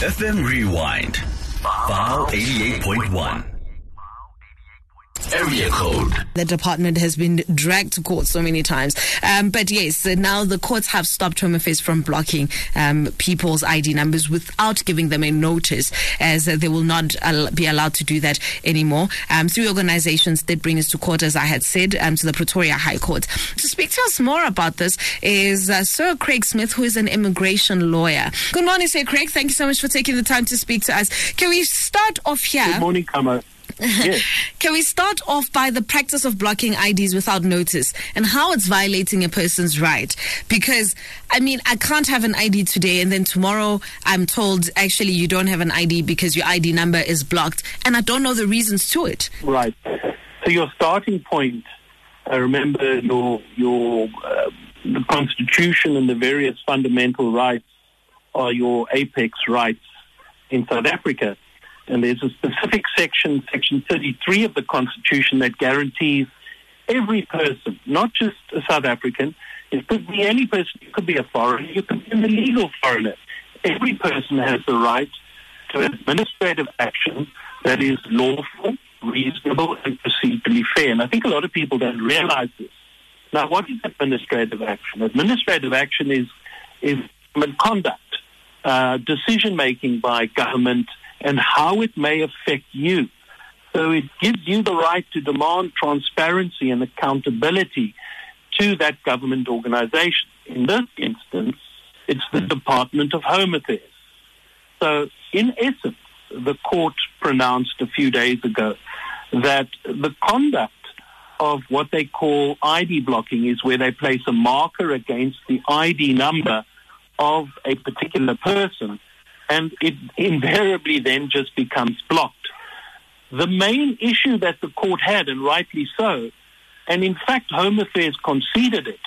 FM Rewind. File 88.1. Area code. The department has been dragged to court so many times. Um, but yes, uh, now the courts have stopped Home Affairs from blocking um, people's ID numbers without giving them a notice, as they will not al- be allowed to do that anymore. Um, three organizations did bring us to court, as I had said, um, to the Pretoria High Court. To speak to us more about this is uh, Sir Craig Smith, who is an immigration lawyer. Good morning, Sir Craig. Thank you so much for taking the time to speak to us. Can we start off here? Good morning, Kama. Yes. Can we start off by the practice of blocking IDs without notice and how it's violating a person's right? Because, I mean, I can't have an ID today and then tomorrow I'm told actually you don't have an ID because your ID number is blocked and I don't know the reasons to it. Right. So your starting point, I remember your your uh, the Constitution and the various fundamental rights are your apex rights in South Africa. And there's a specific section, Section 33 of the Constitution, that guarantees every person, not just a South African, it could be any person, it could be a foreigner, you could be an illegal foreigner. Every person has the right to administrative action that is lawful, reasonable, and procedurally fair. And I think a lot of people don't realize this. Now, what is administrative action? Administrative action is, is government conduct, uh, decision making by government, and how it may affect you. So it gives you the right to demand transparency and accountability to that government organization. In this instance, it's the Department of Home Affairs. So, in essence, the court pronounced a few days ago that the conduct of what they call ID blocking is where they place a marker against the ID number of a particular person and it invariably then just becomes blocked. The main issue that the court had, and rightly so, and in fact Home Affairs conceded it,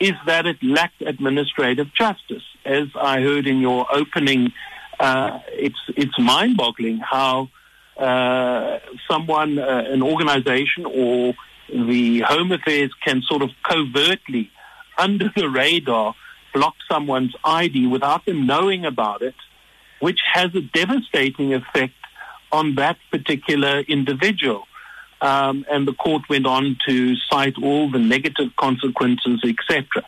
is that it lacked administrative justice. As I heard in your opening, uh, it's it's mind-boggling how uh, someone, uh, an organization, or the Home Affairs can sort of covertly, under the radar, block someone's ID without them knowing about it which has a devastating effect on that particular individual. Um, and the court went on to cite all the negative consequences, etc.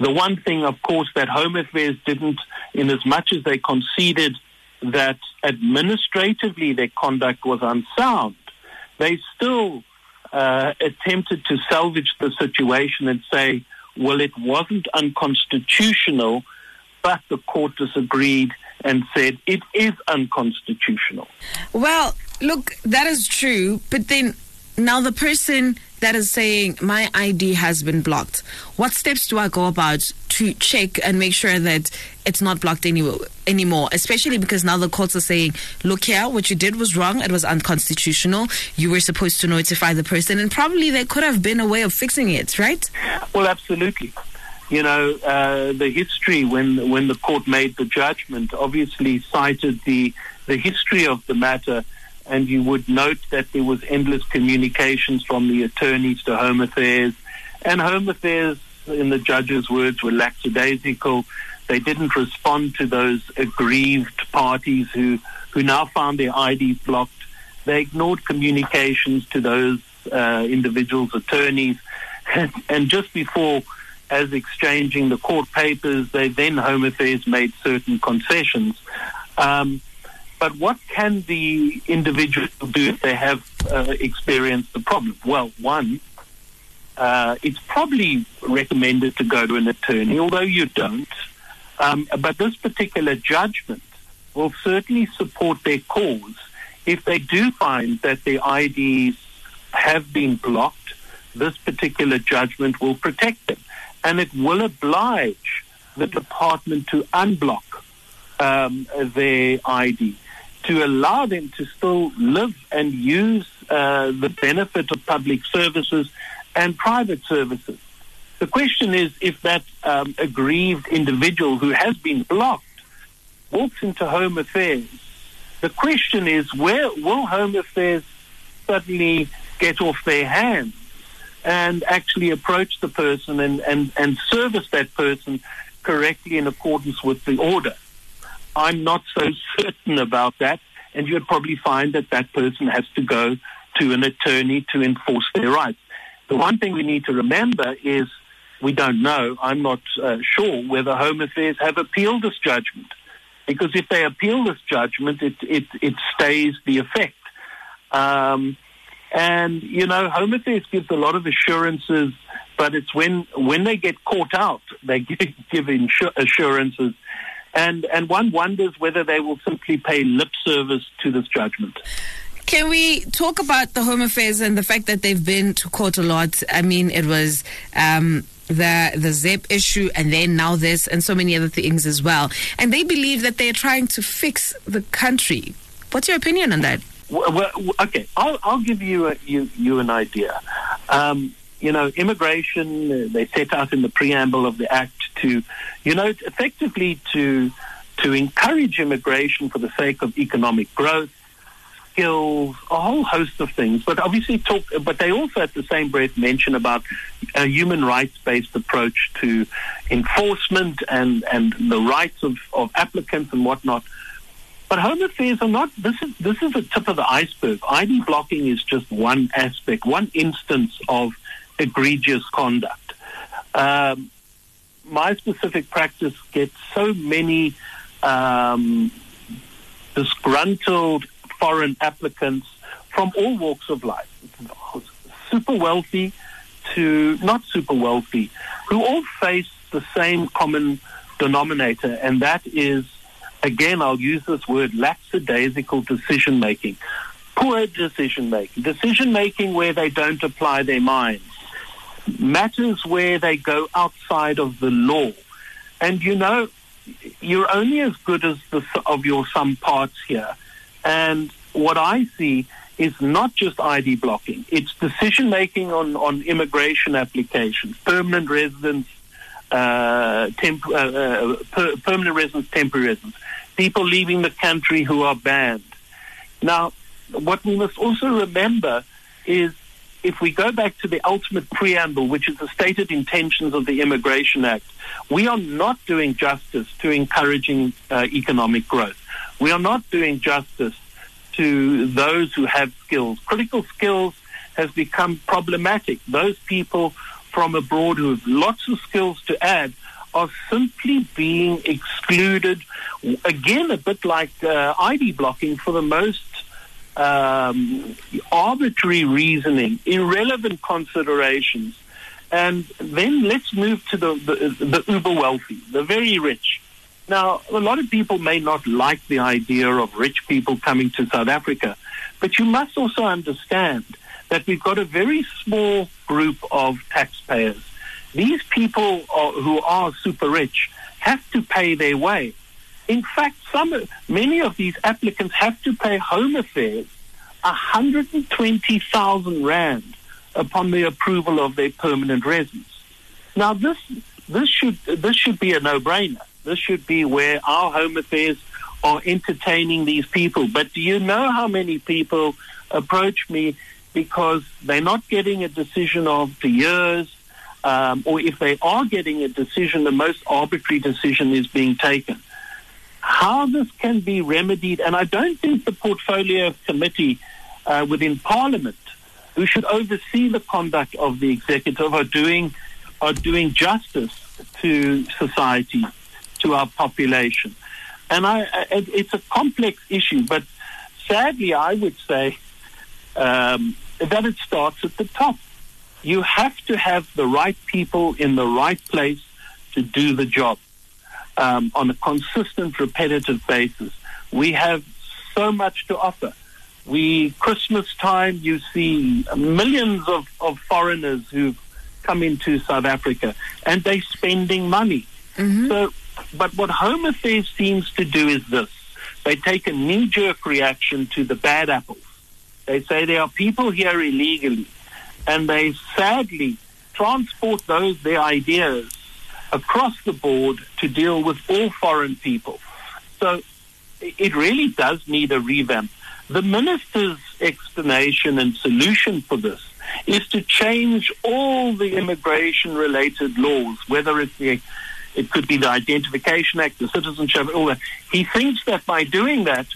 The one thing, of course, that Home Affairs didn't, in as much as they conceded that administratively their conduct was unsound, they still uh, attempted to salvage the situation and say, well, it wasn't unconstitutional, but the court disagreed and said it is unconstitutional. Well, look, that is true, but then now the person that is saying my ID has been blocked, what steps do I go about to check and make sure that it's not blocked any, anymore? Especially because now the courts are saying, look here, what you did was wrong, it was unconstitutional, you were supposed to notify the person, and probably there could have been a way of fixing it, right? Well, absolutely you know, uh, the history when when the court made the judgment obviously cited the the history of the matter, and you would note that there was endless communications from the attorneys to Home Affairs, and Home Affairs, in the judge's words, were lackadaisical. They didn't respond to those aggrieved parties who who now found their IDs blocked. They ignored communications to those uh, individuals' attorneys, and, and just before as exchanging the court papers, they then Home Affairs made certain concessions. Um, but what can the individual do if they have uh, experienced the problem? Well, one, uh, it's probably recommended to go to an attorney, although you don't. Um, but this particular judgment will certainly support their cause if they do find that their IDs have been blocked. This particular judgment will protect them and it will oblige the department to unblock um, their ID, to allow them to still live and use uh, the benefit of public services and private services. The question is if that um, aggrieved individual who has been blocked walks into Home Affairs, the question is where will Home Affairs suddenly get off their hands? And actually approach the person and, and, and service that person correctly in accordance with the order. I'm not so certain about that, and you'd probably find that that person has to go to an attorney to enforce their rights. The one thing we need to remember is we don't know. I'm not uh, sure whether Home Affairs have appealed this judgment, because if they appeal this judgment, it it, it stays the effect. Um, and you know, Home Affairs gives a lot of assurances, but it's when when they get caught out, they give, insur- assurances, and and one wonders whether they will simply pay lip service to this judgment. Can we talk about the Home Affairs and the fact that they've been to court a lot? I mean, it was. Um, the the ZEP issue and then now this and so many other things as well. And they believe that they're trying to fix the country. What's your opinion on that? Well, okay, I'll, I'll give you a, you you an idea. Um, you know, immigration. Uh, they set out in the preamble of the act to, you know, effectively to to encourage immigration for the sake of economic growth, skills, a whole host of things. But obviously, talk. But they also, at the same breath, mention about a human rights-based approach to enforcement and and the rights of, of applicants and whatnot. But home affairs are not. This is this is the tip of the iceberg. ID blocking is just one aspect, one instance of egregious conduct. Um, my specific practice gets so many um, disgruntled foreign applicants from all walks of life, super wealthy to not super wealthy, who all face the same common denominator, and that is, again, I'll use this word, lackadaisical decision making. Poor decision making, decision making where they don't apply their minds, matters where they go outside of the law. And you know, you're only as good as the of your sum parts here. And what I see is not just ID blocking; it's decision making on on immigration applications, permanent residence, uh, uh, uh, per, permanent residents, temporary residents, people leaving the country who are banned. Now, what we must also remember is if we go back to the ultimate preamble, which is the stated intentions of the Immigration Act, we are not doing justice to encouraging uh, economic growth. We are not doing justice to those who have skills. Critical skills has become problematic. Those people from abroad who have lots of skills to add are simply being excluded. Again, a bit like uh, ID blocking for the most um, arbitrary reasoning, irrelevant considerations. And then let's move to the, the, the uber wealthy, the very rich. Now, a lot of people may not like the idea of rich people coming to South Africa, but you must also understand that we've got a very small group of taxpayers. These people are, who are super rich have to pay their way. In fact, some many of these applicants have to pay Home Affairs 120,000 rand upon the approval of their permanent residence. Now, this this should this should be a no-brainer. This should be where our Home Affairs are entertaining these people. But do you know how many people approach me because they're not getting a decision of after years, um, or if they are getting a decision, the most arbitrary decision is being taken. How this can be remedied, and I don't think the portfolio committee uh, within Parliament, who should oversee the conduct of the executive, are doing are doing justice to society, to our population. And I, it's a complex issue, but sadly, I would say um, that it starts at the top. You have to have the right people in the right place to do the job um, on a consistent, repetitive basis. We have so much to offer. We Christmas time, you see millions of, of foreigners who've come into South Africa, and they're spending money. Mm-hmm. So, but what Home Affairs seems to do is this: they take a knee-jerk reaction to the bad apples. They say there are people here illegally, and they sadly transport those their ideas across the board to deal with all foreign people. So it really does need a revamp. The minister's explanation and solution for this is to change all the immigration related laws, whether it's the It could be the Identification Act, the Citizenship, all that. He thinks that by doing that,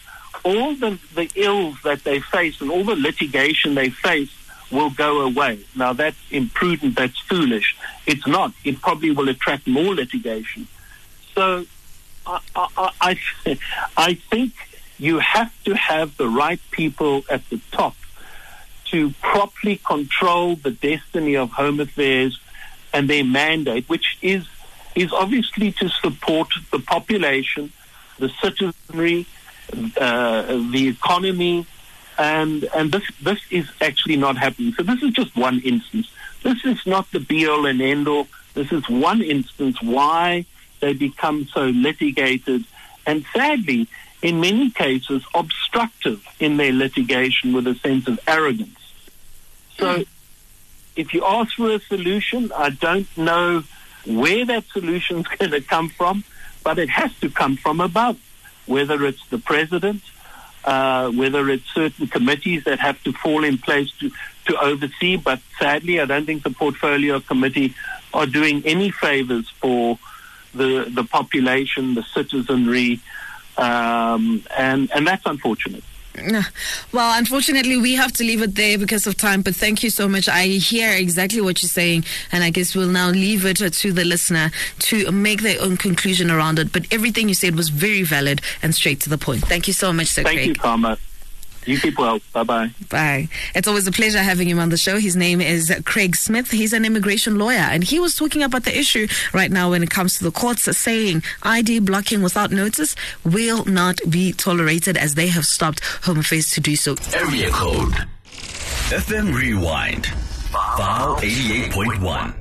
all the, the ills that they face and all the litigation they face will go away. Now, that's imprudent, that's foolish. It's not. It probably will attract more litigation. So I, I, I, I think you have to have the right people at the top to properly control the destiny of Home Affairs and their mandate, which is is obviously to support the population, the citizenry, the economy, and and this this is actually not happening. So this is just one instance. This is not the be all and end all. This is one instance why they become so litigated, and sadly, in many cases, obstructive in their litigation with a sense of arrogance. So, mm. if you ask for a solution, I don't know where that solution is going to come from, but it has to come from above, whether it's the president, uh, whether it's certain committees that have to fall in place to, to oversee. But sadly, I don't think the portfolio committee are doing any favors for the the population, the citizenry, um, and and that's unfortunate. Well, unfortunately, we have to leave it there because of time. But thank you so much. I hear exactly what you're saying, and I guess we'll now leave it to the listener to make their own conclusion around it. But everything you said was very valid and straight to the point. Thank you so much, Sir Thank Craig. you, Karma. You keep well. Bye bye. Bye. It's always a pleasure having him on the show. His name is Craig Smith. He's an immigration lawyer, and he was talking about the issue right now when it comes to the courts saying ID blocking without notice will not be tolerated as they have stopped Home Affairs to do so. Area code FM Rewind. File 88.1.